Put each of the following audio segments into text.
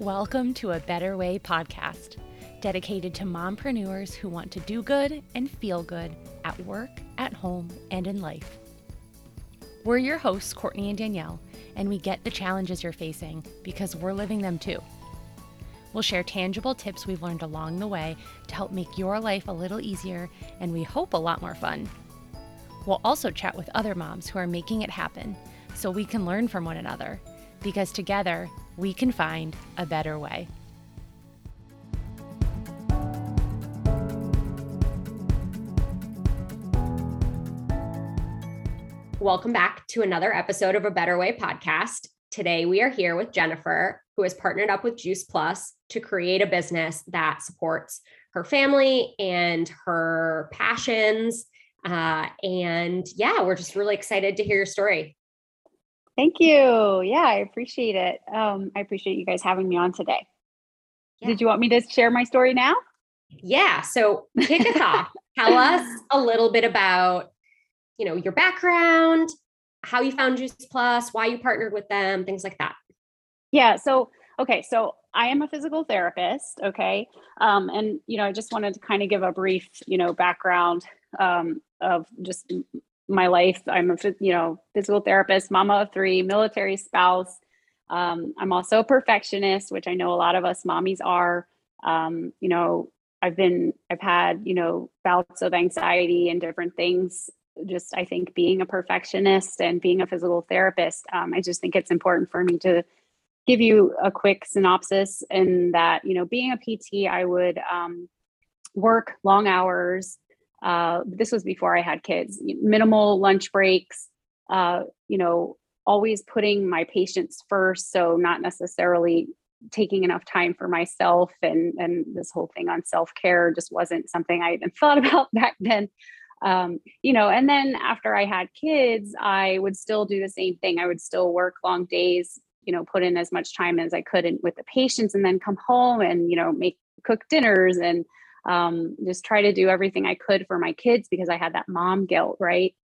Welcome to a Better Way podcast, dedicated to mompreneurs who want to do good and feel good at work, at home, and in life. We're your hosts, Courtney and Danielle, and we get the challenges you're facing because we're living them too. We'll share tangible tips we've learned along the way to help make your life a little easier and we hope a lot more fun. We'll also chat with other moms who are making it happen so we can learn from one another because together we can find a better way. Welcome back to another episode of a Better Way podcast. Today we are here with Jennifer, who has partnered up with Juice Plus to create a business that supports her family and her passions. Uh, and yeah, we're just really excited to hear your story. Thank you. Yeah, I appreciate it. Um, I appreciate you guys having me on today. Yeah. Did you want me to share my story now? Yeah. So kick us off. Tell us a little bit about, you know, your background, how you found Juice Plus, why you partnered with them, things like that. Yeah. So okay. So I am a physical therapist. Okay. Um, and you know, I just wanted to kind of give a brief, you know, background um, of just my life. I'm a you know physical therapist, mama of three, military spouse. Um, I'm also a perfectionist, which I know a lot of us mommies are. Um, you know, I've been I've had you know bouts of anxiety and different things. Just I think being a perfectionist and being a physical therapist, um, I just think it's important for me to give you a quick synopsis. In that you know, being a PT, I would um, work long hours uh, this was before I had kids. Minimal lunch breaks. Uh, you know, always putting my patients first, so not necessarily taking enough time for myself. And and this whole thing on self care just wasn't something I even thought about back then. Um, you know, and then after I had kids, I would still do the same thing. I would still work long days. You know, put in as much time as I could in, with the patients, and then come home and you know make cook dinners and um, just try to do everything I could for my kids because I had that mom guilt, right?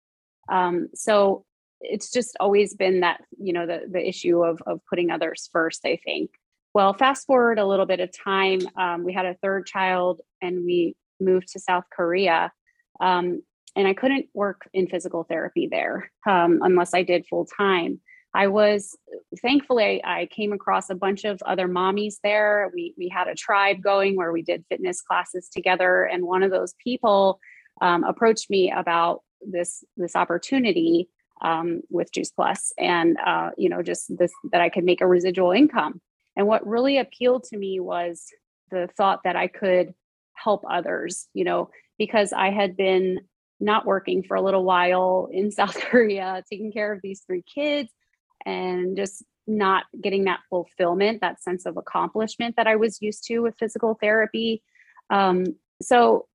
Um, so it's just always been that, you know, the the issue of of putting others first, I think. Well, fast forward a little bit of time, um, we had a third child and we moved to South Korea. Um, and I couldn't work in physical therapy there um, unless I did full time. I was thankfully I came across a bunch of other mommies there. We we had a tribe going where we did fitness classes together, and one of those people um, approached me about this this opportunity um, with Juice Plus, and uh, you know just this that I could make a residual income. And what really appealed to me was the thought that I could help others. You know, because I had been not working for a little while in South Korea, taking care of these three kids and just not getting that fulfillment, that sense of accomplishment that I was used to with physical therapy. Um, so,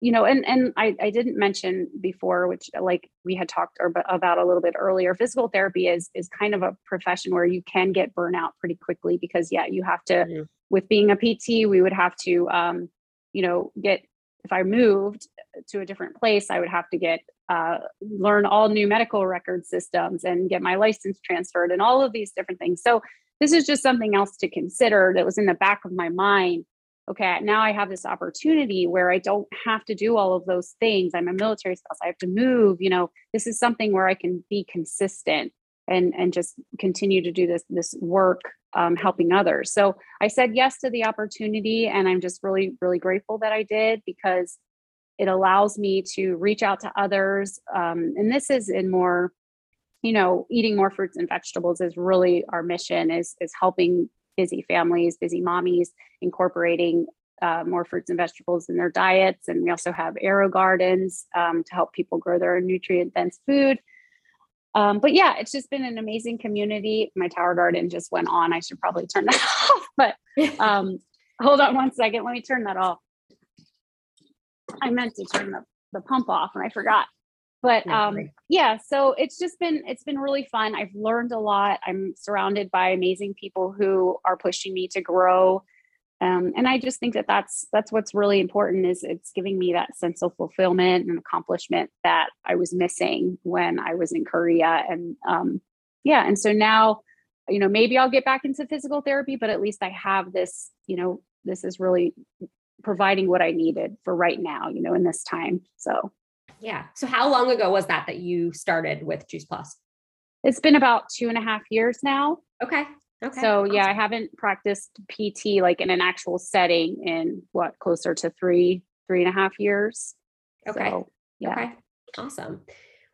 you know, and and I, I didn't mention before, which like we had talked about a little bit earlier. Physical therapy is is kind of a profession where you can get burnout pretty quickly because yeah, you have to. Mm-hmm. With being a PT, we would have to, um, you know, get if I moved to a different place, I would have to get uh, learn all new medical record systems and get my license transferred and all of these different things. So this is just something else to consider that was in the back of my mind. Okay, now I have this opportunity where I don't have to do all of those things. I'm a military spouse. I have to move. You know, this is something where I can be consistent and and just continue to do this this work um, helping others. So I said yes to the opportunity, and I'm just really really grateful that I did because it allows me to reach out to others um, and this is in more you know eating more fruits and vegetables is really our mission is is helping busy families busy mommies incorporating uh, more fruits and vegetables in their diets. And we also have Tower Gardens um, to help people grow their nutrient dense food. Um, but yeah it's just been an amazing community. My tower garden just went on. I should probably turn that off but um, hold on one second. Let me turn that off I meant to turn the, the pump off and I forgot. But um, yeah, so it's just been it's been really fun. I've learned a lot. I'm surrounded by amazing people who are pushing me to grow. Um, and I just think that that's that's what's really important is it's giving me that sense of fulfillment and accomplishment that I was missing when I was in Korea. And um, yeah, and so now you know, maybe I'll get back into physical therapy, but at least I have this, you know, this is really providing what I needed for right now, you know, in this time. So, yeah. So, how long ago was that that you started with Juice Plus? It's been about two and a half years now. Okay. Okay. So, awesome. yeah, I haven't practiced PT like in an actual setting in what closer to three, three and a half years. Okay. So, yeah. Okay. Awesome.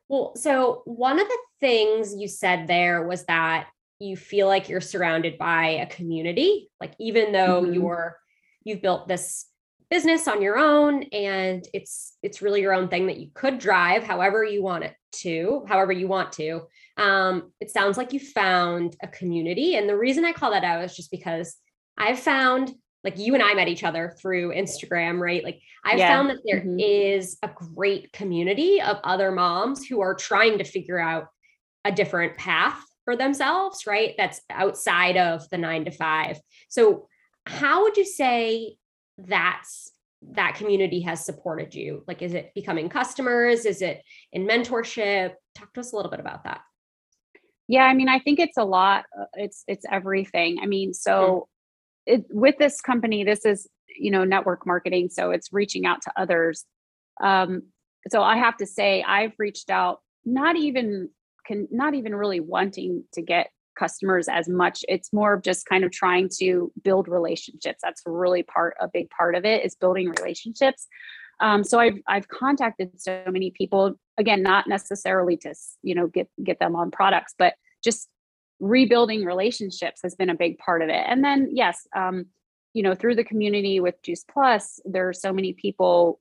Well, so one of the things you said there was that you feel like you're surrounded by a community, like even though mm-hmm. you're you've built this business on your own and it's it's really your own thing that you could drive however you want it to however you want to um, it sounds like you found a community and the reason i call that out is just because i've found like you and i met each other through instagram right like i've yeah. found that there mm-hmm. is a great community of other moms who are trying to figure out a different path for themselves right that's outside of the nine to five so how would you say that's that community has supported you? Like, is it becoming customers? Is it in mentorship? Talk to us a little bit about that. Yeah, I mean, I think it's a lot. Uh, it's it's everything. I mean, so mm-hmm. it, with this company, this is you know network marketing, so it's reaching out to others. Um, so I have to say, I've reached out, not even can not even really wanting to get customers as much. It's more of just kind of trying to build relationships. That's really part a big part of it is building relationships. Um, so I've I've contacted so many people again, not necessarily to you know get get them on products, but just rebuilding relationships has been a big part of it. And then yes, um, you know through the community with Juice Plus, there are so many people,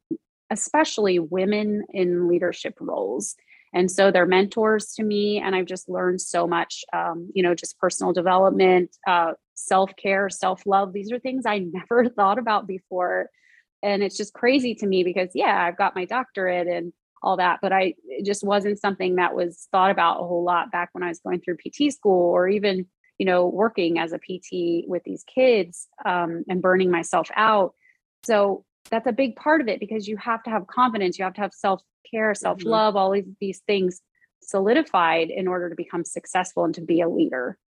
especially women in leadership roles and so they're mentors to me and i've just learned so much um, you know just personal development uh, self-care self-love these are things i never thought about before. And it's just crazy to me because yeah i've got my doctorate and all that but i it just wasn't something that was thought about a whole lot back when i was going through pt school or even you know working as a pt with these kids um, and burning myself out. So that's a big part of it because you have to have confidence you have to have self care self love mm-hmm. all of these things solidified in order to become successful and to be a leader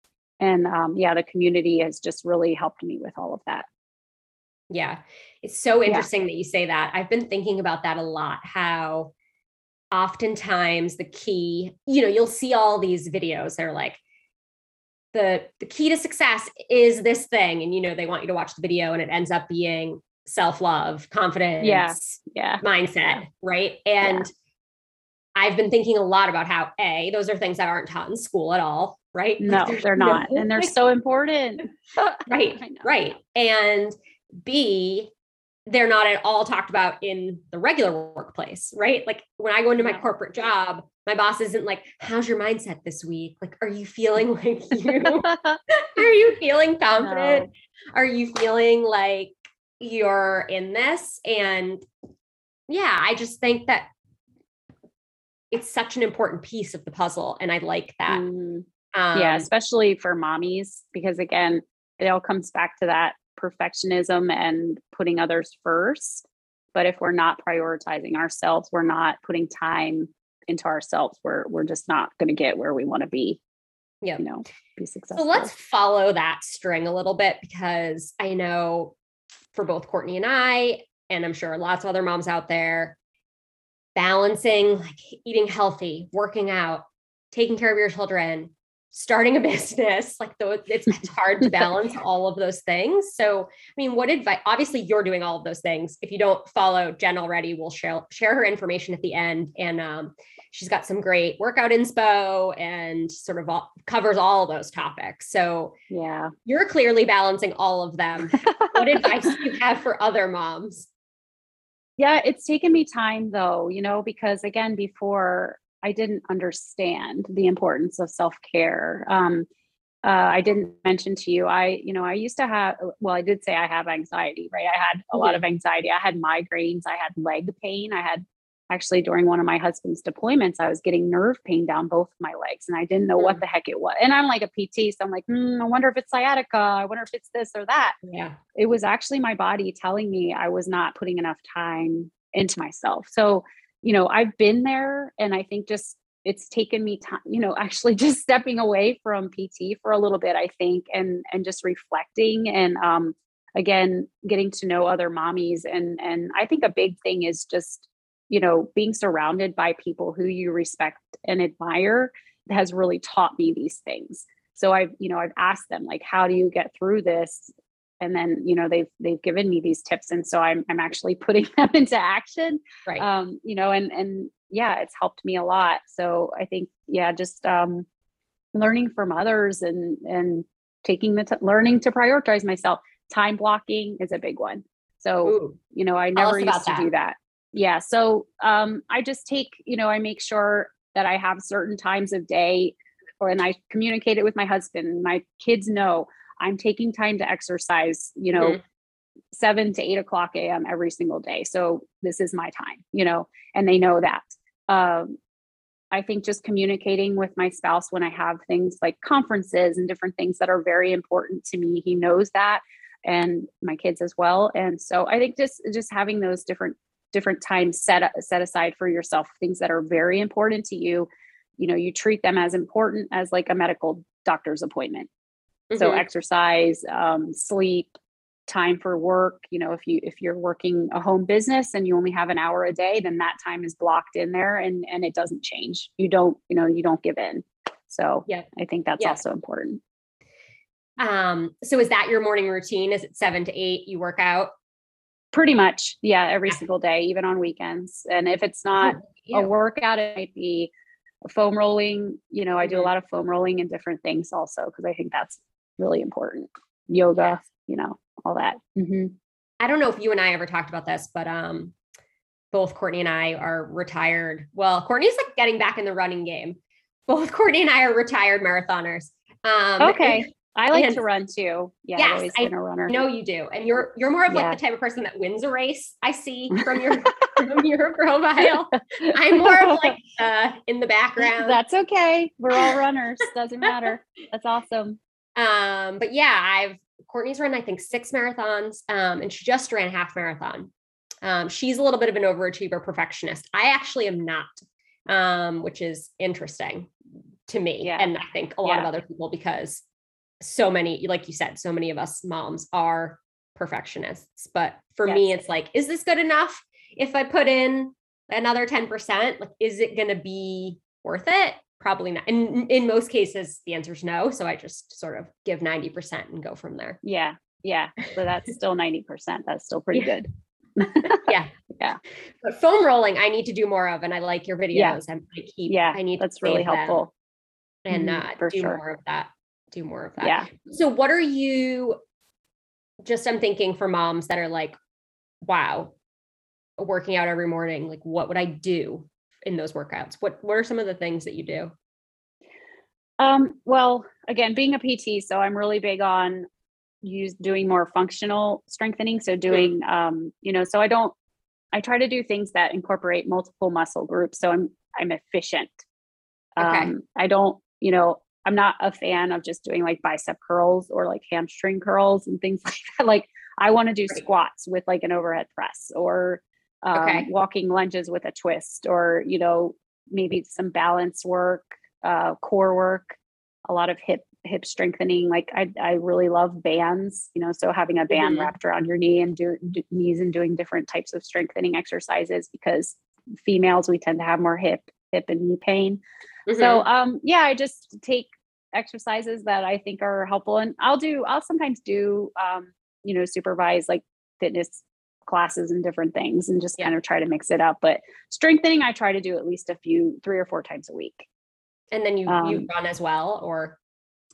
and um, yeah the community has just really helped me with all of that yeah it's so interesting yeah. that you say that i've been thinking about that a lot how oftentimes the key you know you'll see all these videos they're like the the key to success is this thing and you know they want you to watch the video and it ends up being self-love, confidence, yeah, yeah. mindset, yeah. right? And yeah. I've been thinking a lot about how A, those are things that aren't taught in school at all, right? No, they're not. No, and they're so important. right. Right. And B, they're not at all talked about in the regular workplace, right? Like when I go into my corporate job, my boss isn't like, "How's your mindset this week? Like, are you feeling like you? are you feeling confident? No. Are you feeling like you're in this. And yeah, I just think that it's such an important piece of the puzzle. And I like that. Mm. Um, yeah, especially for mommies, because again, it all comes back to that perfectionism and putting others first. But if we're not prioritizing ourselves, we're not putting time into ourselves, we're we're just not going to get where we want to be. Yeah. You know, be successful. So let's follow that string a little bit because I know for both Courtney and I, and I'm sure lots of other moms out there, balancing like eating healthy, working out, taking care of your children, starting a business, like though it's, it's hard to balance all of those things. So, I mean, what advice, obviously you're doing all of those things. If you don't follow Jen already, we'll share, share her information at the end. And um, she's got some great workout inspo and sort of all, covers all those topics. So yeah, you're clearly balancing all of them. what advice do you have for other moms? Yeah, it's taken me time though, you know, because again, before I didn't understand the importance of self care. Um, uh, I didn't mention to you, I, you know, I used to have, well, I did say I have anxiety, right? I had a lot of anxiety. I had migraines. I had leg pain. I had actually during one of my husband's deployments, I was getting nerve pain down both of my legs and I didn't know mm. what the heck it was. And I'm like a PT. So I'm like, mm, I wonder if it's sciatica. I wonder if it's this or that. Yeah. It was actually my body telling me I was not putting enough time into myself. So, you know, I've been there and I think just it's taken me time, you know, actually just stepping away from PT for a little bit, I think, and and just reflecting and um again getting to know other mommies and and I think a big thing is just you know being surrounded by people who you respect and admire has really taught me these things. So i've you know i've asked them like how do you get through this and then you know they've they've given me these tips and so i'm i'm actually putting them into action. Right. Um you know and and yeah it's helped me a lot. So i think yeah just um learning from others and and taking the t- learning to prioritize myself. Time blocking is a big one. So Ooh. you know i never used to that. do that. yeah so um i just take you know i make sure that i have certain times of day or and i communicate it with my husband. My kids know i'm taking time to exercise you know mm-hmm. 7 to 8 o'clock am every single day so this is my time you know and they know that um I think just communicating with my spouse when I have things like conferences and different things that are very important to me. He knows that and my kids as well. And so I think just just having those different different times set set aside for yourself things that are very important to you you know you treat them as important as like a medical doctor's appointment mm-hmm. so exercise um, sleep time for work you know if you if you're working a home business and you only have an hour a day then that time is blocked in there and and it doesn't change. You don't you know you don't give in. So yeah. I think that's yeah. also important. Um so is that your morning routine? Is it seven to eight you work out? Pretty much. Yeah every single day even on weekends. And if it's not a workout it might be foam rolling. You know i do a mm-hmm. lot of foam rolling and different things also because i think that's really important yoga you know all that mm-hmm. i don't know if you and i ever talked about this but um both courtney and i are retired well courtney's like getting back in the running game both courtney and i are retired marathoners um okay I like and, to run too. Yeah, yes, I've always been a runner. No, you do, and you're you're more of yeah. like the type of person that wins a race. I see from your from your profile. I'm more of like uh, in the background. That's okay. We're all runners. Doesn't matter. That's awesome. Um, but yeah, I've Courtney's run I think six marathons, um, and she just ran half marathon. Um, she's a little bit of an overachiever perfectionist. I actually am not, um, which is interesting to me, yeah. and I think a lot yeah. of other people because so many, like you said, so many of us moms are perfectionists. But for yes. me, it's like, is this good enough? If I put in another 10%, like, is it going to be worth it? Probably not. And in most cases, the answer is no. So I just sort of give 90% and go from there. Yeah. Yeah. So that's still 90%. That's still pretty yeah. good. yeah. Yeah. But foam rolling, I need to do more of. And I like your videos. Yeah. I keep, yeah. I need that's really helpful. And mm-hmm, uh, do sure. more of that do more of that. Yeah. So what are you just I'm thinking for moms that are like, wow, working out every morning, like what would I do in those workouts? What what are some of the things that you do? Um, well, again, being a PT, so I'm really big on use doing more functional strengthening. So doing um, you know, so I don't I try to do things that incorporate multiple muscle groups. So I'm I'm efficient. Okay. Um, I don't, you know, I'm not a fan of just doing like bicep curls or like hamstring curls and things like that. Like I want to do squats with like an overhead press or um, okay. walking lunges with a twist or, you know, maybe some balance work, uh, core work, a lot of hip hip strengthening. Like I, I really love bands, you know, so having a band mm-hmm. wrapped around your knee and do, do knees and doing different types of strengthening exercises because females, we tend to have more hip, hip and knee pain. Mm-hmm. So um yeah, I just take exercises that I think are helpful and I'll do I'll sometimes do um you know supervise like fitness classes and different things and just kind of try to mix it up but strengthening I try to do at least a few 3 or 4 times a week. And then you um, you run as well or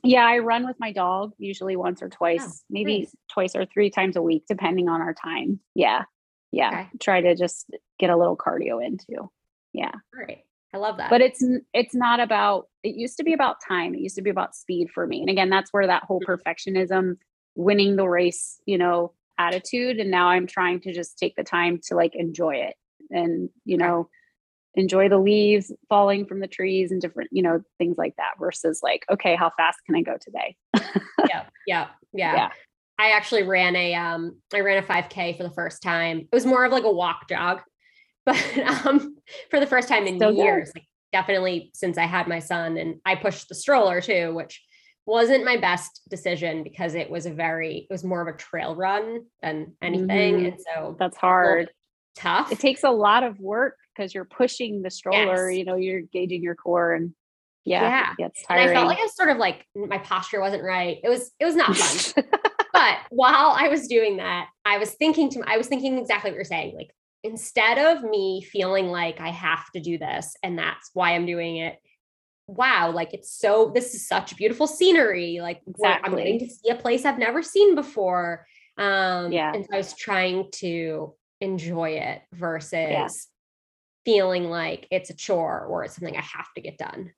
yeah, I run with my dog usually once or twice, oh, maybe nice. twice or three times a week, depending on our time. Yeah. Yeah. Okay. Try to just get a little cardio into. Yeah. All right. I love that. But it's it's not about it used to be about time. It used to be about speed for me. And again, that's where that whole mm-hmm. perfectionism, winning the race, you know, attitude and now I'm trying to just take the time to like enjoy it and, you know, enjoy the leaves falling from the trees and different, you know, things like that versus like, okay, how fast can I go today? yeah, yeah. Yeah. Yeah. I actually ran a um I ran a 5k for the first time. It was more of like a walk jog but um, for the first time in Still years, like definitely since I had my son and I pushed the stroller too, which wasn't my best decision because it was a very it was more of a trail run than anything Mhm. and so That's hard. tough It takes a lot of work because you're pushing the stroller, Yes. you know, you're gauging your core and yeah, Yeah. it gets and I felt like I was sort of like my posture wasn't right it was it was not fun but while I was doing that I was thinking to I was thinking exactly what you're saying like instead of me feeling like I have to do this and that's why I'm doing it wow like it's so this is such beautiful scenery like we're- I'm getting to see a place I've never seen before um Yeah. and so I was trying to enjoy it versus feeling like it's a chore or it's something I have to get done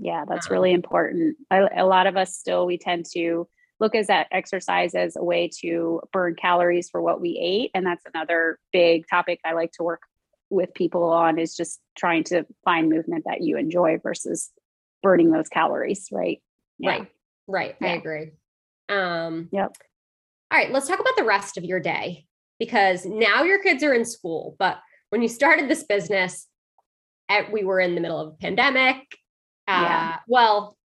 Yeah, that's Um, really important. I, a lot of us still we tend to look at exercise as a way to burn calories for what we ate, and that's another big topic I like to work with people on is just trying to find movement that you enjoy versus burning those calories, right? Yeah. Right. Right. I agree. Um, Yep. All right. Let's talk about the rest of your day because now your kids are in school. But when you started this business, eh, we were in the middle of a pandemic. Uh, Yeah. Well,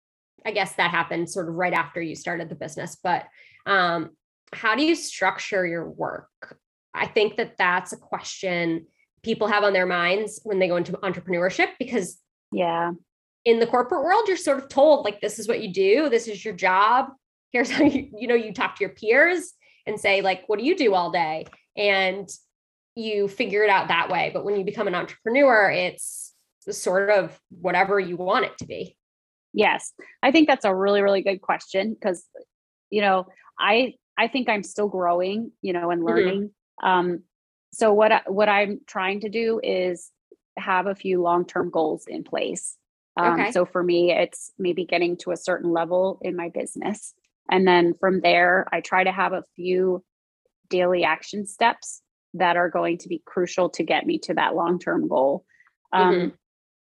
I guess that happened sort of right after you started the business. But um, how do you structure your work? I think that that's a question people have on their minds when they go into entrepreneurship because Yeah. In the corporate world you're sort of told like this is what you do this is your job here's how you you know you talk to your peers and say like what do you do all day and you figure it out that way but when you become an entrepreneur it's sort of whatever you want it to be Yes. I think that's a really, really good question because, you know, I I think I'm still growing, you know, and Mhm. learning. Um, so what I, what I'm trying to do is have a few long-term goals in place. Um, Okay. So for me, it's maybe getting to a certain level in my business, and then from there, I try to have a few daily action steps that are going to be crucial to get me to that long-term goal. Um, Mhm.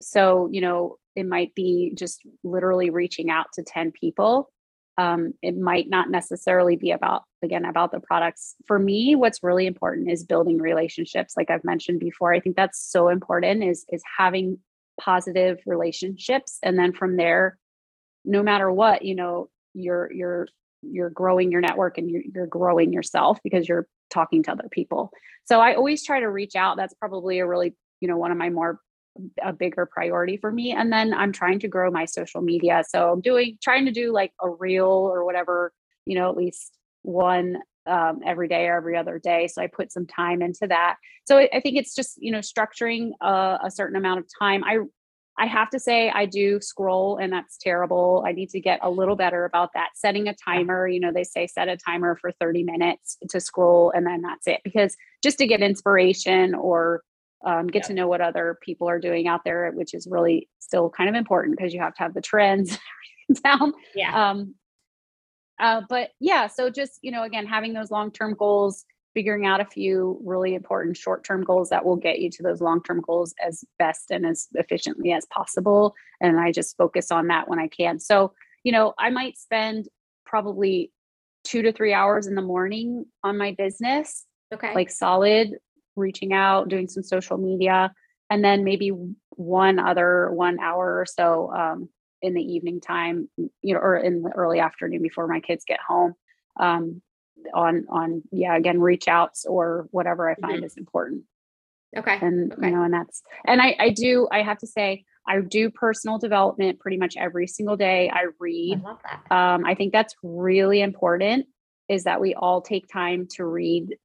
So you know, it might be just literally reaching out to 10 people um, it might not necessarily be about again about the products for me what's really important is building relationships like i've mentioned before i think that's so important is is having positive relationships and then from there no matter what you know you're you're you're growing your network and you're, you're growing yourself because you're talking to other people. So i always try to reach out. That's probably a really you know one of my more a bigger priority for me. And then i'm trying to grow my social media. So i'm doing trying to do like a reel or whatever you know at least one um, every day or every other day. So i put some time into that. So i, I think it's just you know structuring a, a certain amount of time. I i have to say i do scroll and that's terrible. I need to get a little better about that. Setting a timer you know they say set a timer for 30 minutes to scroll and then that's it. Because just to get inspiration or um, get Yep. to know what other people are doing out there, which is really still kind of important because you have to have the trends down. yeah. Um, uh, but yeah, so just you know, again, having those long-term goals, figuring out a few really important short-term goals that will get you to those long-term goals as best and as efficiently as possible. And I just focus on that when I can. So you know, I might spend probably two to three hours in the morning on my business okay like solid reaching out doing some social media and then maybe one other one hour or so um, in the evening time you know or in the early afternoon before my kids get home um, on on yeah again reach outs or whatever i find is important okay and Okay. you know and that's and i i do i have to say i do personal development pretty much every single day i read. i love that um, I think that's really important is that we all take time to read.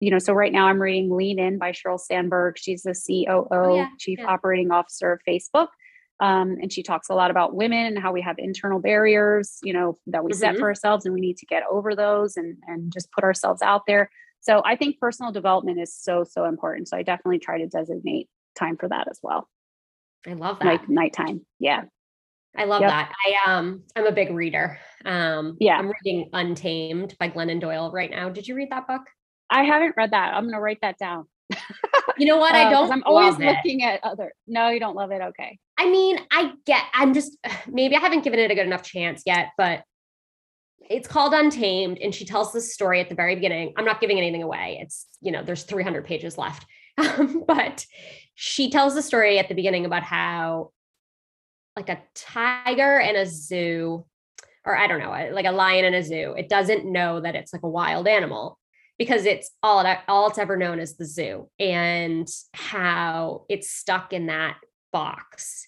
You know, so right now I'm reading Lean In by Sheryl Sandberg. She's the COO, Oh, yeah, Chief yeah. Operating Officer of Facebook. Um, and she talks a lot about women and how we have internal barriers, you know, that we set Mhm. for ourselves and we need to get over those and, and just put ourselves out there. So I think personal development is so, so important. So I definitely try to designate time for that as well, i love that like nighttime. Yeah. I love Yep. that. I um I'm a big reader. Um Yeah. I'm reading Untamed by Glennon Doyle right now. Did you read that book? I haven't read that. I'm going to write that down. You know what? Uh, I 'cause don't I'm always love it. looking at other. No, you don't love it. Okay. I mean, I get I'm just maybe I haven't given it a good enough chance yet, but it's called Untamed and she tells this story at the very beginning. I'm not giving anything away. It's, you know, there's 300 pages left. Um, but she tells the story at the beginning about how like a tiger in a zoo, or I don't know, like a lion in a zoo. It doesn't know that it's like a wild animal because it's all it, all it's ever known as the zoo and how it's stuck in that box.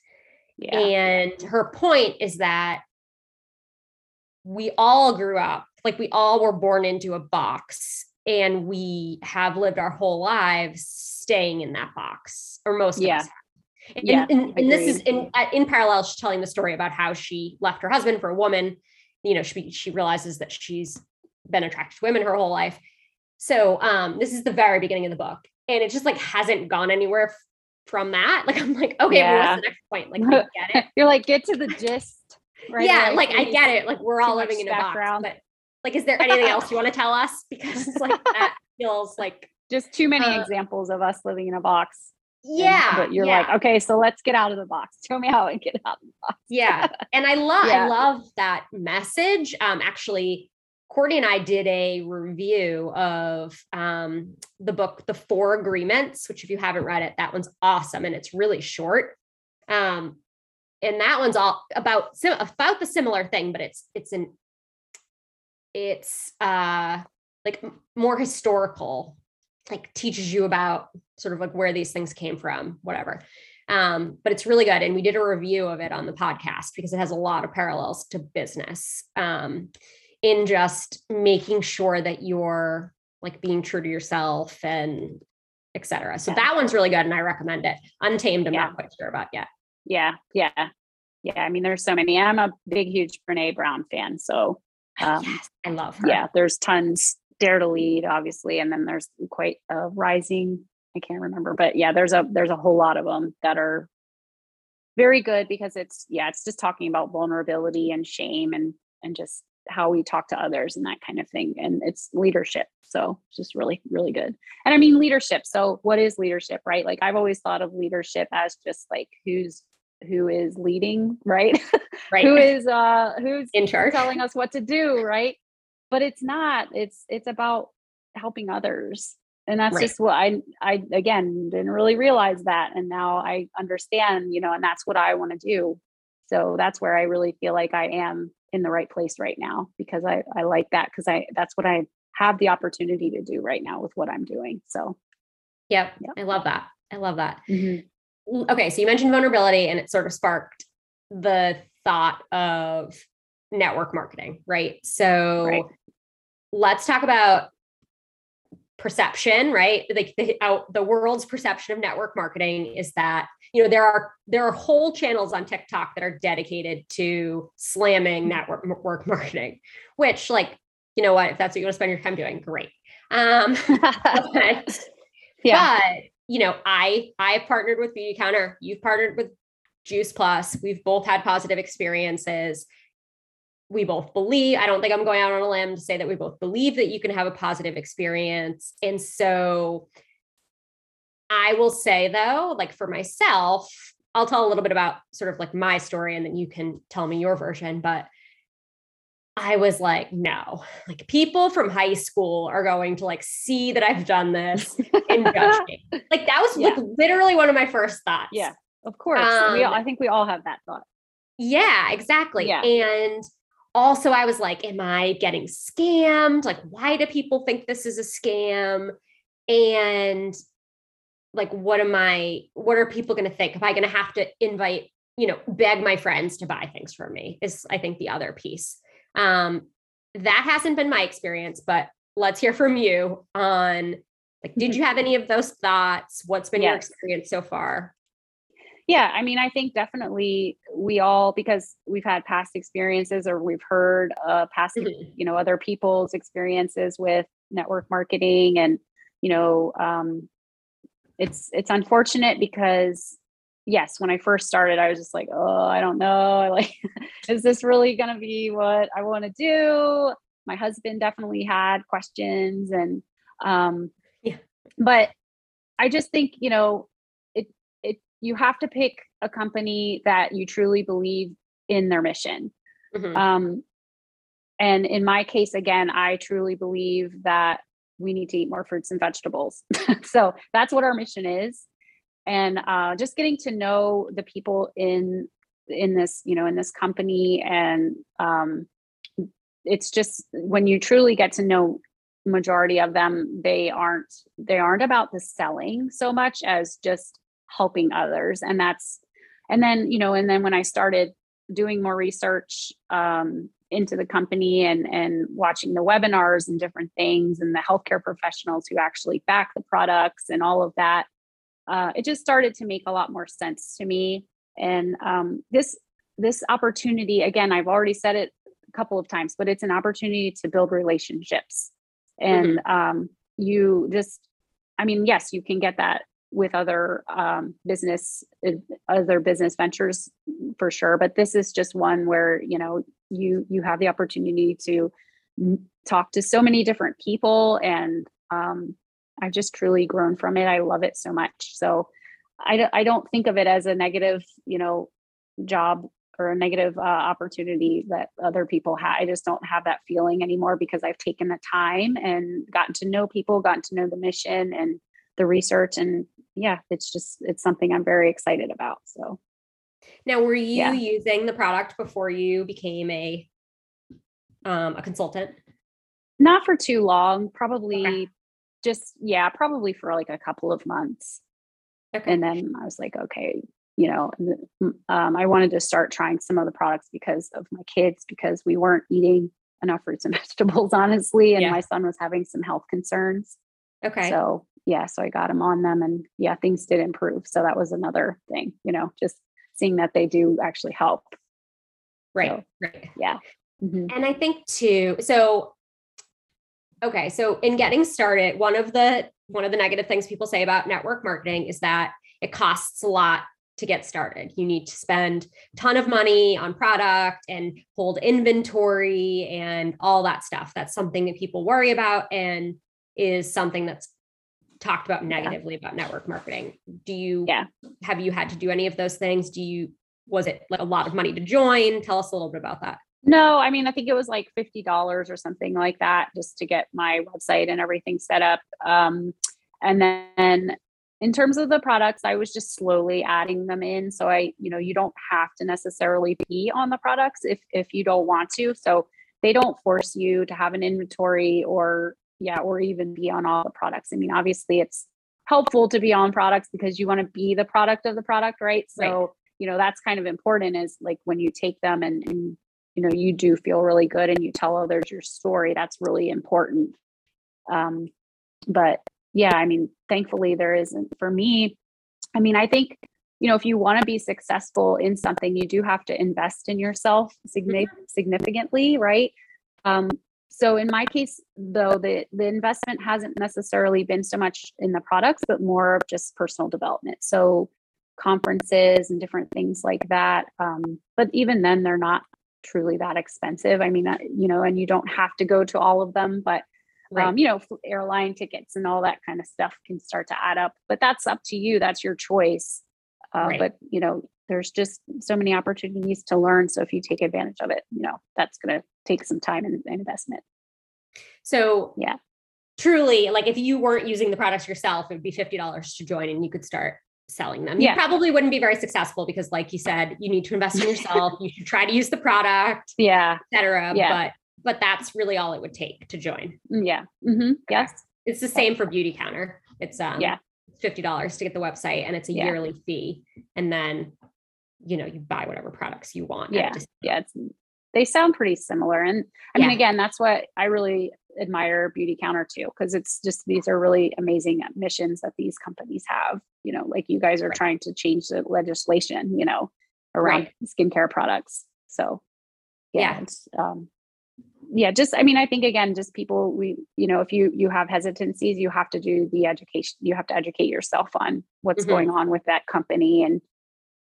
Yeah. And her point is that we all grew up like we all were born into a box and we have lived our whole lives staying in that box or most yeah. of us and, yeah, and, and this is in in parallel she's telling the story about how she left her husband for a woman you know she she realizes that she's been attracted to women her whole life so um this is the very beginning of the book and it just like hasn't gone anywhere from that like i'm like okay yeah. well, what's the next point like get it you're like get to the gist right yeah like i get it like we're all living in a background. box but like, is there anything else you want to tell us? Because like that feels like just too many uh, examples of us living in a box. Yeah. And, but you're yeah. like, okay, so let's get out of the box. Show me how I get out of the box. yeah. And I love yeah. I love that message. Um actually Courtney and I did a review of um, the book, The Four Agreements, which, if you haven't read it, that one's awesome and it's really short. Um, and that one's all about about the similar thing, but it's it's an it's uh like more historical like teaches you about sort of like where these things came from whatever um, but it's really good and we did a review of it on the podcast because it has a lot of parallels to business um, in just making sure that you're like being true to yourself and etc so yeah. that one's really good and i recommend it untamed i'm yeah. not quite sure about yet yeah yeah yeah i mean there's so many i'm a big huge brene brown fan so um, yes, I love her. Yeah, there's tons. Dare to Lead, obviously, and then there's quite a rising. I can't remember, but yeah, there's a there's a whole lot of them that are very good because it's yeah, it's just talking about vulnerability and shame and and just how we talk to others and that kind of thing. And it's leadership. So it's just really, really good. And I mean leadership. So what is leadership, right? Like I've always thought of leadership as just like who's who is leading, right? Right. who is uh who's in charge telling us what to do, right? But it's not. It's it's about helping others. And that's right. just what I I again didn't really realize that and now I understand, you know, and that's what I want to do. So that's where I really feel like I am in the right place right now because I I like that because I that's what I have the opportunity to do right now with what I'm doing. So Yep. yep. I love that. I love that. Mm-hmm okay, so you mentioned vulnerability and it sort of sparked the thought of network marketing, right? So right. let's talk about perception, right? Like the out the world's perception of network marketing is that you know there are there are whole channels on TikTok that are dedicated to slamming network work marketing, which like you know what if that's what you want to spend your time doing, great. Um, but, yeah. but you know, I I've partnered with beauty counter you've partnered with Juice Plus. We've both had positive experiences. We both believe, I don't think I'm going out on a limb to say that we both believe that you can have a positive experience. And so I will say though, like for myself, I'll tell a little bit about sort of like my story and then you can tell me your version, but I was like, no, like people from high school are going to like see that I've done this and judge me. Like that was yeah. like literally one of my first thoughts. Yeah, of course. Um, we all, I think we all have that thought. Yeah, exactly. Yeah. And also I was like, am I getting scammed? Like, why do people think this is a scam? And like, what am I, what are people going to think? Am I going to have to invite, you know, beg my friends to buy things for me? Is I think the other piece. Um, that hasn't been my experience, but let's hear from you on like, did you have any of those thoughts? What's been yes. your experience so far? Yeah, I mean, I think definitely we all because we've had past experiences or we've heard uh, past, mm-hmm. you know, other people's experiences with network marketing, and you know, um, it's it's unfortunate because yes, when I first started, I was just like, oh, I don't know. Like, is this really going to be what I want to do? My husband definitely had questions. And, um, yeah. but I just think, you know, you have to pick a company that you truly believe in their mission. Mm-hmm. Um, and in my case, again, I truly believe that we need to eat more fruits and vegetables. so that's what our mission is and uh, just getting to know the people in in this you know in this company and um it's just when you truly get to know majority of them they aren't they aren't about the selling so much as just helping others and that's and then you know and then when i started doing more research um, into the company and and watching the webinars and different things and the healthcare professionals who actually back the products and all of that uh, it just started to make a lot more sense to me and um, this this opportunity again i've already said it a couple of times but it's an opportunity to build relationships and mm-hmm. um, you just i mean yes you can get that with other um, business uh, other business ventures for sure but this is just one where you know you you have the opportunity to talk to so many different people and um, i've just truly grown from it i love it so much so I, I don't think of it as a negative you know job or a negative uh, opportunity that other people have. I just don't have that feeling anymore because I've taken the time and gotten to know people, gotten to know the mission and the research. And yeah, it's just, it's something I'm very excited about. So now, were you yeah. using the product before you became a, um, a consultant? Not for too long, probably okay. just, yeah, probably for like a couple of months. Okay. And then I was like, okay, you know, um, I wanted to start trying some of the products because of my kids, because we weren't eating enough fruits and vegetables, honestly. And yeah. my son was having some health concerns. Okay. So, yeah, so I got them on them and yeah, things did improve. So that was another thing, you know, just seeing that they do actually help. Right. So, right. Yeah. Mm-hmm. And I think too, so okay, so in getting started, one of the one of the negative things people say about network marketing is that it costs a lot to get started. You need to spend a ton of money on product and hold inventory and all that stuff. That's something that people worry about and is something that's talked about negatively yeah. about network marketing. Do you yeah. have you had to do any of those things? Do you was it like a lot of money to join? Tell us a little bit about that. No, I mean, I think it was like $50 or something like that just to get my website and everything set up. Um, and then in terms of the products i was just slowly adding them in so i you know you don't have to necessarily be on the products if if you don't want to so they don't force you to have an inventory or yeah or even be on all the products i mean obviously it's helpful to be on products because you want to be the product of the product right so right. you know that's kind of important is like when you take them and, and you know you do feel really good and you tell others your story that's really important um but yeah, I mean, thankfully there isn't for me. I mean, I think, you know, if you want to be successful in something, you do have to invest in yourself mm-hmm. significantly, right? Um, so in my case, though, the the investment hasn't necessarily been so much in the products, but more of just personal development. So conferences and different things like that. Um, but even then, they're not truly that expensive. I mean, uh, you know, and you don't have to go to all of them, but right. um, you know, airline tickets and all that kind of stuff can start to add up. But that's up to you. That's your choice. Uh, right. But you know, there's just so many opportunities to learn. So if you take advantage of it, you know, that's going to take some time and investment. So yeah, truly, like if you weren't using the products yourself, it would be fifty dollars to join, and you could start selling them. Yeah. You probably wouldn't be very successful because, like you said, you need to invest in yourself. you should try to use the product, yeah, etc. Yeah. But but that's really all it would take to join. Mm, yeah. Mm-hmm. Yes. It's the same for Beauty Counter. It's um yeah. fifty dollars to get the website, and it's a yeah. yearly fee, and then you know you buy whatever products you want. Yeah. yeah. they sound pretty similar, and I yeah. mean, again, that's what I really admire Beauty Counter too, because it's just these are really amazing missions that these companies have. You know, like you guys are right. trying to change the legislation. You know, around right. skincare products. So yeah, yeah. it's um yeah just i mean i think again just people we you know if you you have hesitancies you have to do the education you have to educate yourself on what's mm-hmm. going on with that company and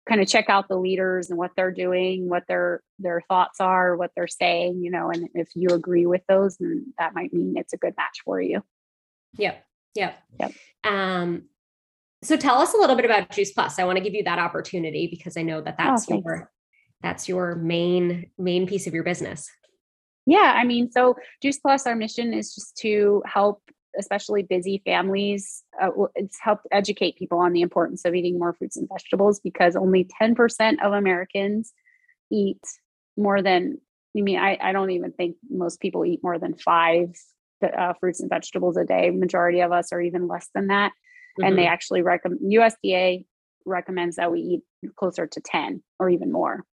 kind of check out the leaders and what they're doing what their their thoughts are what they're saying you know and if you agree with those then that might mean it's a good match for you. Yep yep. Yep. Um so tell us a little bit about juice plus. I want to give you that opportunity because i know that oh, that's oh, your that's your main main piece of your business. Yeah, I mean, so Juice Plus, our mission is just to help, especially busy families, uh, it's helped educate people on the importance of eating more fruits and vegetables because only 10% of Americans eat more than I mean, I, I don't even think most people eat more than five uh, fruits and vegetables a day. Majority of us are even less than that. Mm-hmm. And they mm-hmm. actually recommend USDA recommends that we eat closer to 10 or even more.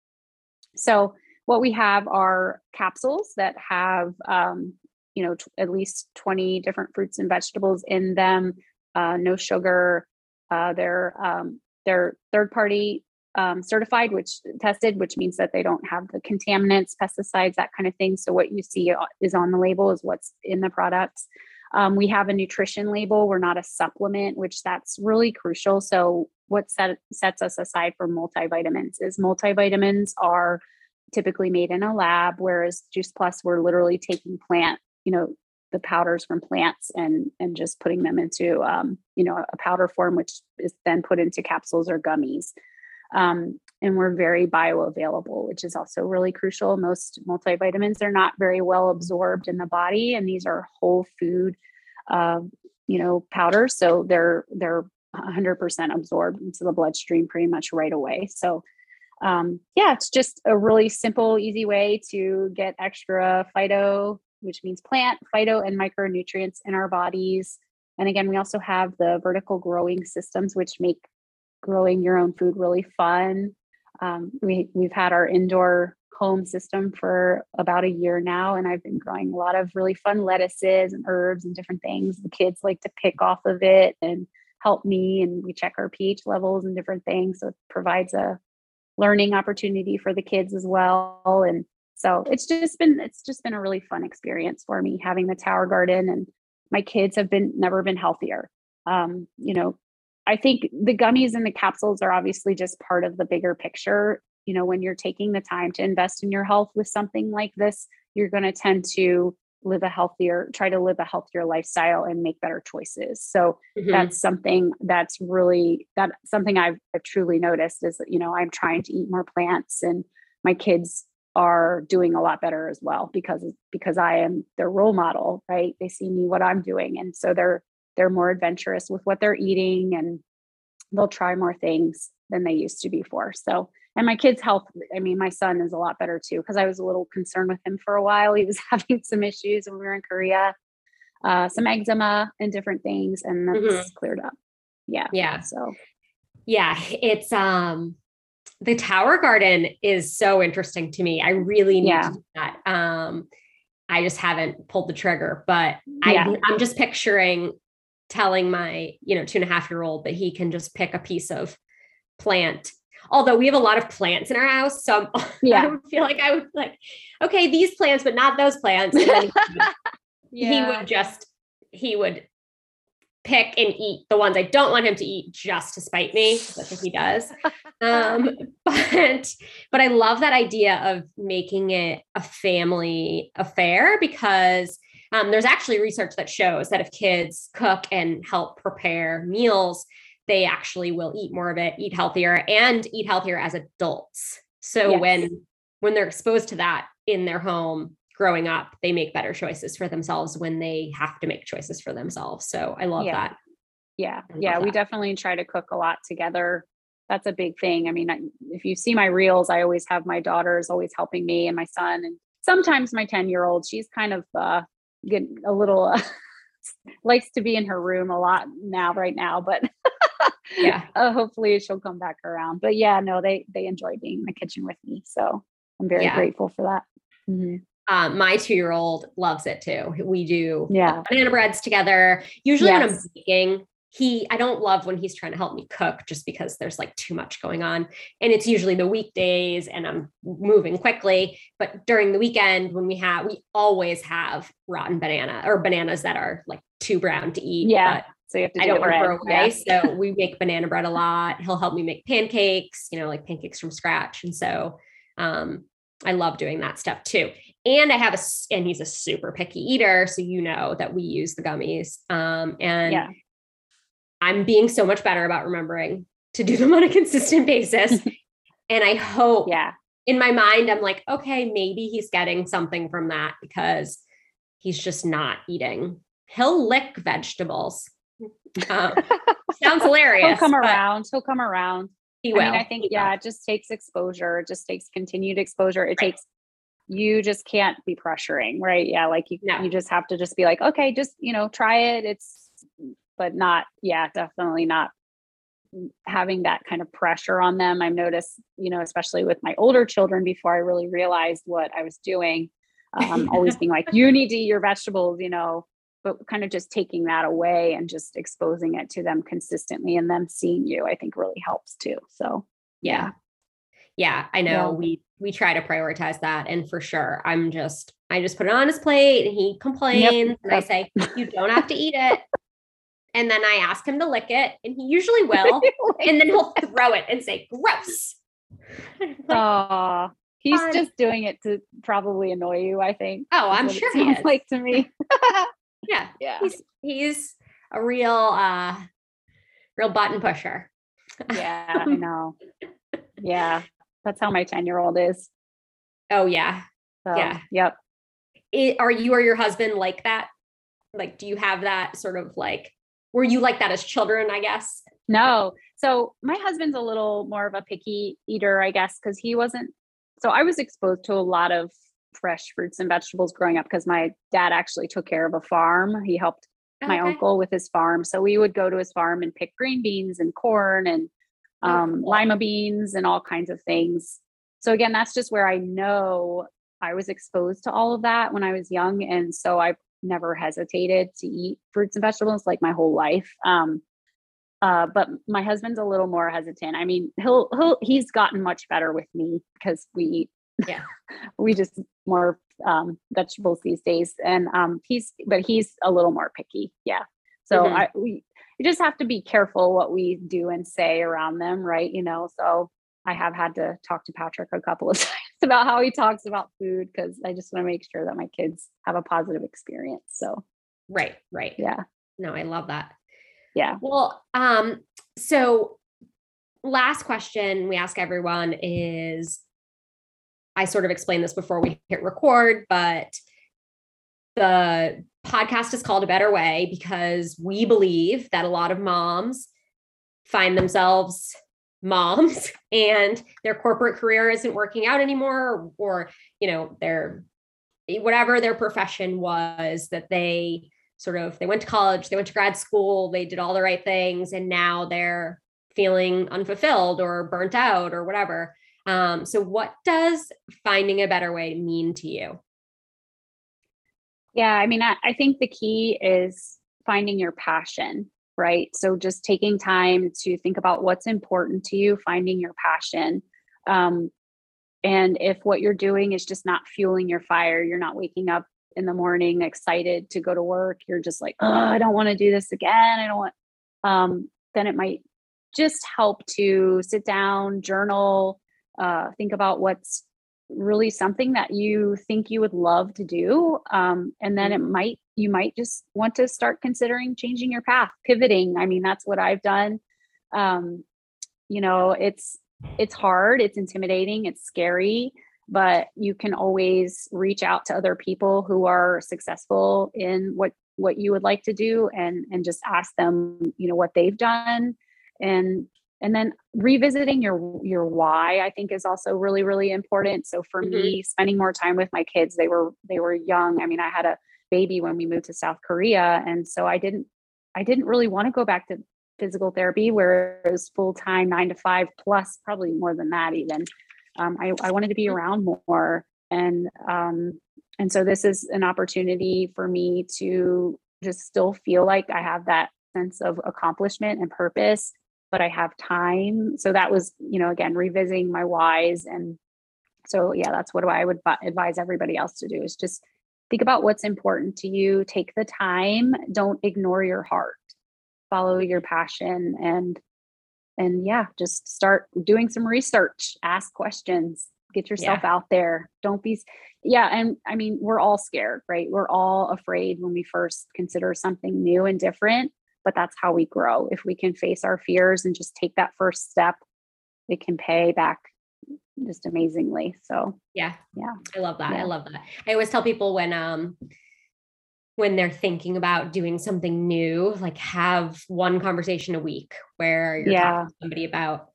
So what we have are capsules that have um, you know t- at least 20 different fruits and vegetables in them uh, no sugar uh, they're um, they're third party um, certified which tested which means that they don't have the contaminants pesticides that kind of thing. So what you see uh, is on the label is what's in the products. Um, we have a nutrition label. We're not a supplement which that's really crucial. So what set, sets us aside from multivitamins is multivitamins are typically made in a lab, whereas Juice Plus, we're literally taking plant, you know, the powders from plants and and just putting them into um, you know a powder form, which is then put into capsules or gummies. Um, and we're very bioavailable, which is also really crucial. Most multivitamins are not very well absorbed in the body, and these are whole food, uh, you know, powders, so they're they're 100% absorbed into the bloodstream pretty much right away. So um, yeah, it's just a really simple, easy way to get extra phyto, which means plant, phyto, and micronutrients in our bodies. And again, we also have the vertical growing systems, which make growing your own food really fun. Um, we, we've had our indoor home system for about a year now, and I've been growing a lot of really fun lettuces and herbs and different things. The kids like to pick off of it and help me, and we check our pH levels and different things. So it provides a learning opportunity for the kids as well. And so it's just been it's just been a really fun experience for me having the tower garden and my kids have been never been healthier. Um, you know, I think the gummies and the capsules are obviously just part of the bigger picture. You know, when you're taking the time to invest in your health with something like this, you're going to tend to live a healthier try to live a healthier lifestyle and make better choices so mm-hmm. that's something that's really that something I've, I've truly noticed is that you know i'm trying to eat more plants and my kids are doing a lot better as well because because i am their role model right? They see me what i'm doing and so they're they're more adventurous with what they're eating and they'll try more things than they used to before. So and my kids health i mean my son is a lot better too because i was a little concerned with him for a while. He was having some issues when we were in korea uh, some eczema and different things and that's mm-hmm. cleared up. Yeah yeah. so. Yeah it's um the tower garden is so interesting to me i really need yeah. to do that um i just haven't pulled the trigger but yeah. I, i'm just picturing telling my you know two and a half year old that he can just pick a piece of plant although we have a lot of plants in our house. So yeah. I would feel like I would like, okay, these plants, but not those plants. Yeah. he would just, he would pick and eat the ones I don't want him to eat just to spite me. He does. Um, but but I love that idea of making it a family affair because um, there's actually research that shows that if kids cook and help prepare meals, they actually will eat more of it, eat healthier, and eat healthier as adults. So yes. when when they're exposed to that in their home growing up, they make better choices for themselves when they have to make choices for themselves. So I love yeah. that. Yeah. Yeah. We definitely try to cook a lot together. That's a big thing. I mean, if you see my reels, I always have my daughters always helping me and my son, and sometimes my 10 year old. She's kind of uh, getting a little, uh, likes to be in her room a lot now, right now, but yeah uh, hopefully she'll come back around but yeah no they they enjoy being in the kitchen with me so i'm very yeah. grateful for that mm-hmm. Um, my two year old loves it too. We do yeah. banana breads together. Usually yes. when I'm baking, he I don't love when he's trying to help me cook just because there's like too much going on. And it's usually the weekdays and I'm moving quickly. But during the weekend, when we have we always have rotten banana or bananas that are like too brown to eat. Yeah. So you have to I don't want to throw away. Yeah. so we make banana bread a lot. He'll help me make pancakes, you know, like pancakes from scratch. And so um, I love doing that stuff too. And I have a, and he's a super picky eater. So you know that we use the gummies. Um, and yeah. I'm being so much better about remembering to do them on a consistent basis. and I hope, yeah, in my mind, I'm like, okay, maybe he's getting something from that because he's just not eating. He'll lick vegetables. Um, sounds hilarious. He'll come around. He'll come around. He will. I mean, I think, He yeah, will. it just takes exposure. It just takes continued exposure. It Right. takes, you just can't be pressuring, right? Yeah. Like you, No. you just have to just be like, okay, just, you know, try it. It's, but not, yeah, definitely not having that kind of pressure on them. I've noticed, you know, especially with my older children before I really realized what I was doing, um, always being like, you need to eat your vegetables, you know, but kind of just taking that away and just exposing it to them consistently and them seeing you, I think really helps too. So, yeah. Yeah, I know. Yeah. We we try to prioritize that. And for sure, I'm just I just put it on his plate and he complains and I say, you don't have to eat it. And then I ask him to lick it, and he usually will. and then he'll throw it and say, gross. Like, he's just doing it to probably annoy you, I think. oh, I'm sure he is. like to me. yeah. yeah. He's he's a real uh real button pusher. Yeah, I know. Yeah. That's how my 10 year old is. Oh yeah. So, Yeah. Yep. it, are you or your husband like that? Like, do you have that sort of like, were you like that as children, I guess? No. So my husband's a little more of a picky eater, I guess, because he wasn't. So I was exposed to a lot of fresh fruits and vegetables growing up because my dad actually took care of a farm. He helped my Okay. uncle with his farm. So we would go to his farm and pick green beans and corn and um, lima beans and all kinds of things. So again, that's just where I know I was exposed to all of that when I was young, and so I've never hesitated to eat fruits and vegetables like my whole life. Um, uh, but my husband's a little more hesitant. I mean, he'll he'll he's gotten much better with me because we eat Yeah. we just more um, vegetables these days, and um, he's but he's a little more picky. Yeah. So Mhm. I we you just have to be careful what we do and say around them, right? You know, so I have had to talk to Patrick a couple of times about how he talks about food because I just want to make sure that my kids have a positive experience. So Right, right. yeah, No, I love that. yeah. Well, um, so last question we ask everyone is I sort of explained this before we hit record, but the podcast is called A Better Way because we believe that a lot of moms find themselves moms and their corporate career isn't working out anymore or, or you know their whatever their profession was that they sort of they went to college they went to grad school they did all the right things and now they're feeling unfulfilled or burnt out or whatever. Um, so what does finding a better way mean to you Yeah, I mean, I, I think the key is finding your passion, right? So just taking time to think about what's important to you, finding your passion. Um, and if what you're doing is just not fueling your fire, you're not waking up in the morning excited to go to work, you're just like, oh, I don't want to do this again. I don't want, um, then it might just help to sit down, journal, uh, think about what's really something that you think you would love to do um, and then it might you might just want to start considering changing your path pivoting. I mean that's what i've done. Um, you know it's it's hard it's intimidating it's scary but you can always reach out to other people who are successful in what what you would like to do and and just ask them you know what they've done. And and then revisiting your your why i think is also really really important. So for Mhm. me spending more time with my kids they were they were young. I mean i had a baby when we moved to south korea and so i didn't i didn't really want to go back to physical therapy where it was full time nine to five plus probably more than that even. Um, I, I wanted to be around more and um, and so this is an opportunity for me to just still feel like i have that sense of accomplishment and purpose but i have time. So that was you know again revisiting my whys and so yeah that's what i would advise everybody else to do is just think about what's important to you take the time don't ignore your heart. Follow your passion and and yeah just start doing some research ask questions get yourself out there. Don't be yeah and i mean we're all scared right? We're all afraid when we first consider something new and different but that's how we grow if we can face our fears and just take that first step it can pay back just amazingly so yeah Yeah. i love that i love that i always tell people when um when they're thinking about doing something new like have one conversation a week where you're Yeah. talking to somebody about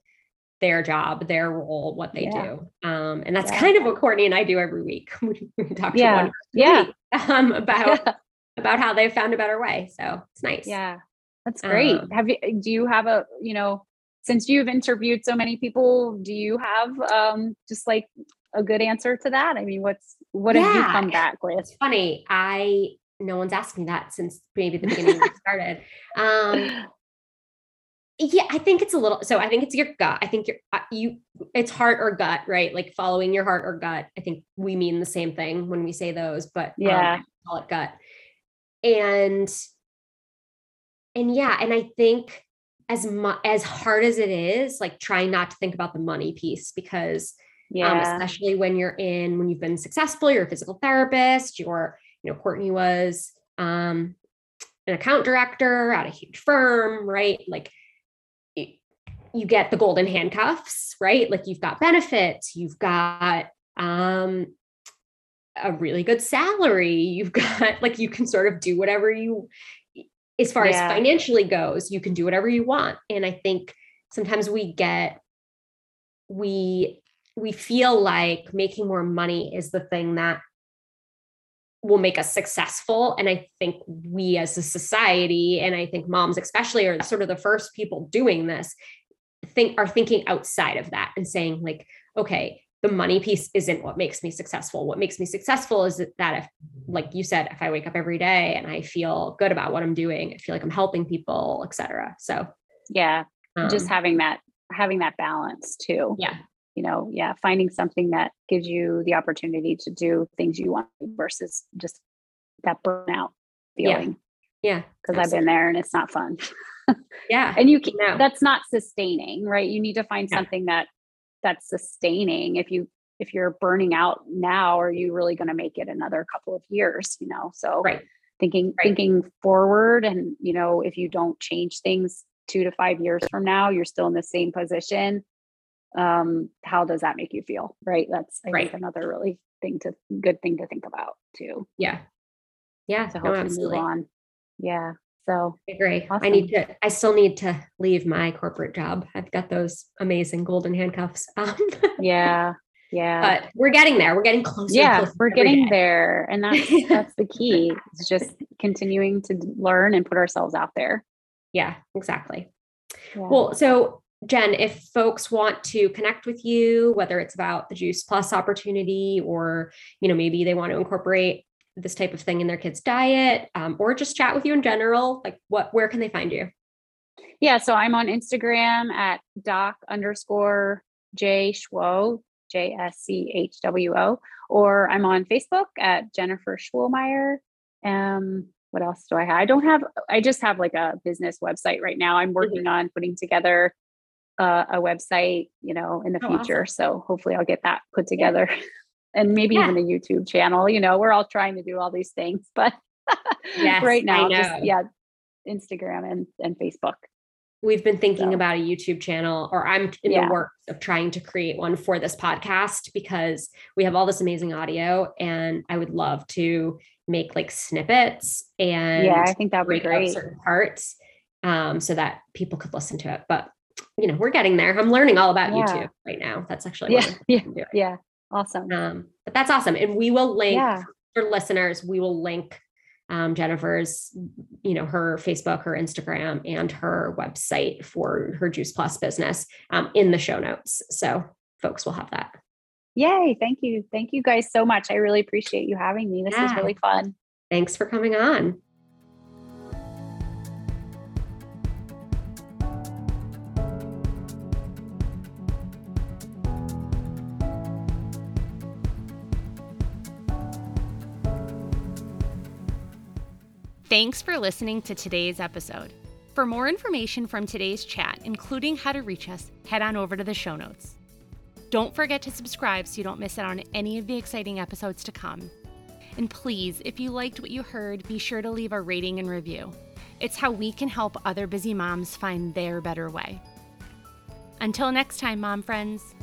their job, their role, what they Yeah. do. Um, and that's Yeah. kind of what Courtney and I do every week. we we talk to Yeah. one Yeah. week, um, about yeah. about how they've found a better way. So it's nice. Yeah. That's great. Um, have you do you have a, you know, since you've interviewed so many people, do you have um just like a good answer to that? I mean, what's what have you come back with? It's funny. I no one's asked me that since maybe the beginning we started. Um, yeah, I think it's a little. So I think it's your gut. I think you're uh, you. It's heart or gut, right? Like following your heart or gut. I think we mean the same thing when we say those, but um, Yeah. I call it gut. And and yeah, and I think as much as hard as it is, like trying not to think about the money piece because um, yeah. especially when you're in when you've been successful you're a physical therapist you're you know courtney was um, an account director at a huge firm right like y- you get the golden handcuffs right like you've got benefits you've got um, a really good salary you've got like you can sort of do whatever you as far Yeah. as financially goes you can do whatever you want and i think sometimes we get we we feel like making more money is the thing that will make us successful and i think we as a society and i think moms especially are sort of the first people doing this think are thinking outside of that and saying like okay the money piece isn't what makes me successful what makes me successful is that if like you said if i wake up every day and i feel good about what i'm doing i feel like i'm helping people etc so yeah. just um, having that having that balance too. yeah You know, yeah, finding something that gives you the opportunity to do things you want versus just that burnout feeling. yeah Because I've been there and it's not fun. yeah and you can No. that's not sustaining right you need to find Yeah. something that that's sustaining if you if you're burning out now are you really going to make it another couple of years you know? So right. thinking Right. thinking forward and you know if you don't change things two to five years from now you're still in the same position um how does that make you feel right? That's i Right. think another really thing to good thing to think about too. Yeah. Yeah to no, you move on. Yeah so I agree. I need to. I still need to leave my corporate job. I've got those amazing golden handcuffs. Um, yeah yeah but we're getting there. We're getting closer. yeah closer we're getting day. there and that's that's the key it's just continuing to learn and put ourselves out there Yeah, exactly. Yeah. Well, so Jen, if folks want to connect with you, whether it's about the Juice Plus opportunity or you know maybe they want to incorporate this type of thing in their kids' diet, um, or just chat with you in general, like what where can they find you? yeah so i'm on instagram at doc underscore j schwo j s c h w o or i'm on facebook at jennifer schwomeyer um what else do i have i don't have i just have like a business website right now. I'm working on putting together uh, a website you know in the Oh, future awesome. so hopefully i'll get that put together and maybe Yeah. even a youtube channel you know we're all trying to do all these things but Yes, right now just yeah instagram and and facebook We've been thinking So- about a YouTube channel, or I'm in Yeah. the works of trying to create one for this podcast because we have all this amazing audio, and I would love to make like snippets and yeah i think that would be great certain parts um, so that people could listen to it. But you know, we're getting there. I'm learning all about Yeah. YouTube right now. That's actually Yeah, yeah, yeah awesome Um, but that's awesome, and we will link yeah for listeners. We will link um, Jennifer's, you know, her Facebook, her Instagram, and her website for her Juice Plus business um, in the show notes. So folks will have that. yay thank you thank you guys so much i really appreciate you having me this Yeah. really fun Thanks for coming on. Thanks for listening to today's episode. For more information from today's chat, including how to reach us, head on over to the show notes. Don't forget to subscribe so you don't miss out on any of the exciting episodes to come. And please, if you liked what you heard, be sure to leave a rating and review. It's how we can help other busy moms find their better way. Until next time, mom friends.